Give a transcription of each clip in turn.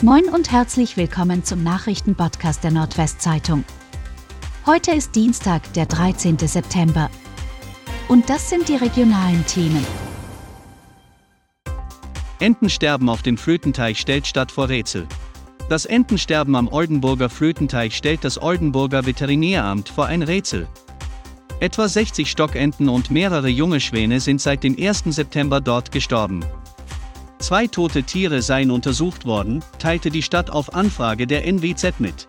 Moin und herzlich willkommen zum Nachrichtenpodcast der Nordwestzeitung. Heute ist Dienstag, der 13. September. Und das sind die regionalen Themen. Entensterben auf dem Flötenteich stellt Stadt vor Rätsel. Das Entensterben am Oldenburger Flötenteich stellt das Oldenburger Veterinäramt vor ein Rätsel. Etwa 60 Stockenten und mehrere junge Schwäne sind seit dem 1. September dort gestorben. Zwei tote Tiere seien untersucht worden, teilte die Stadt auf Anfrage der NWZ mit.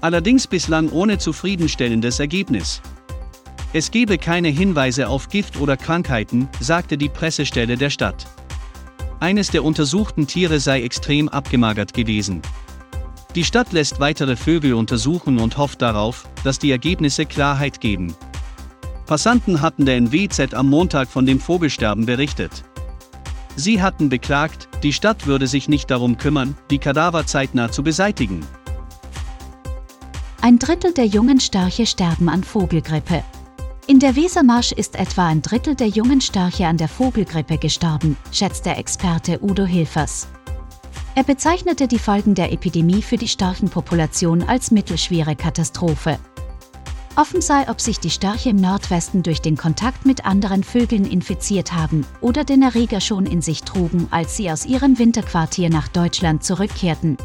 Allerdings bislang ohne zufriedenstellendes Ergebnis. Es gebe keine Hinweise auf Gift oder Krankheiten, sagte die Pressestelle der Stadt. Eines der untersuchten Tiere sei extrem abgemagert gewesen. Die Stadt lässt weitere Vögel untersuchen und hofft darauf, dass die Ergebnisse Klarheit geben. Passanten hatten der NWZ am Montag von dem Vogelsterben berichtet. Sie hatten beklagt, die Stadt würde sich nicht darum kümmern, die Kadaver zeitnah zu beseitigen. Ein Drittel der jungen Störche sterben an Vogelgrippe. In der Wesermarsch ist etwa ein Drittel der jungen Störche an der Vogelgrippe gestorben, schätzt der Experte Udo Hilfers. Er bezeichnete die Folgen der Epidemie für die Störchenpopulation als mittelschwere Katastrophe. Offen sei, ob sich die Störche im Nordwesten durch den Kontakt mit anderen Vögeln infiziert haben oder den Erreger schon in sich trugen, als sie aus ihrem Winterquartier nach Deutschland zurückkehrten.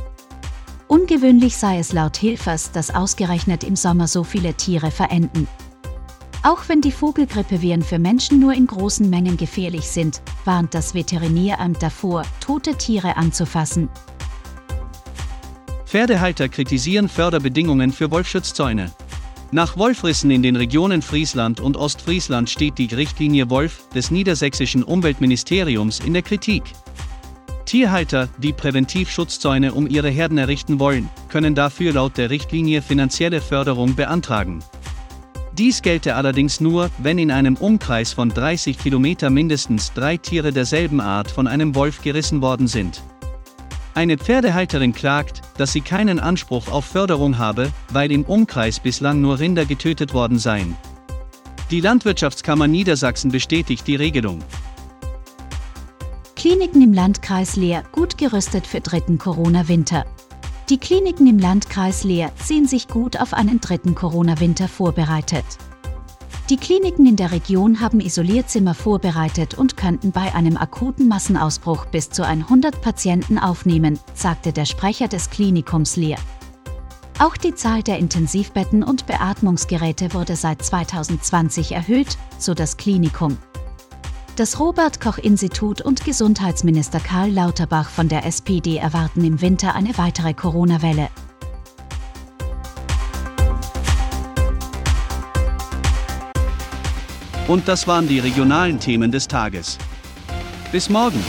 Ungewöhnlich sei es laut Hilfers, dass ausgerechnet im Sommer so viele Tiere verenden. Auch wenn die Vogelgrippeviren für Menschen nur in großen Mengen gefährlich sind, warnt das Veterinäramt davor, tote Tiere anzufassen. Pferdehalter kritisieren Förderbedingungen für Wolfschutzzäune. Nach Wolfrissen in den Regionen Friesland und Ostfriesland steht die Richtlinie Wolf des niedersächsischen Umweltministeriums in der Kritik. Tierhalter, die Präventivschutzzäune um ihre Herden errichten wollen, können dafür laut der Richtlinie finanzielle Förderung beantragen. Dies gelte allerdings nur, wenn in einem Umkreis von 30 Kilometer mindestens drei Tiere derselben Art von einem Wolf gerissen worden sind. Eine Pferdehalterin klagt, dass sie keinen Anspruch auf Förderung habe, weil im Umkreis bislang nur Rinder getötet worden seien. Die Landwirtschaftskammer Niedersachsen bestätigt die Regelung. Kliniken im Landkreis Leer gut gerüstet für dritten Corona-Winter. Die Kliniken im Landkreis Leer sehen sich gut auf einen dritten Corona-Winter vorbereitet. Die Kliniken in der Region haben Isolierzimmer vorbereitet und könnten bei einem akuten Massenausbruch bis zu 100 Patienten aufnehmen, sagte der Sprecher des Klinikums Leer. Auch die Zahl der Intensivbetten und Beatmungsgeräte wurde seit 2020 erhöht, so das Klinikum. Das Robert Koch Institut und Gesundheitsminister Karl Lauterbach von der SPD erwarten im Winter eine weitere Corona-Welle. Und das waren die regionalen Themen des Tages. Bis morgen!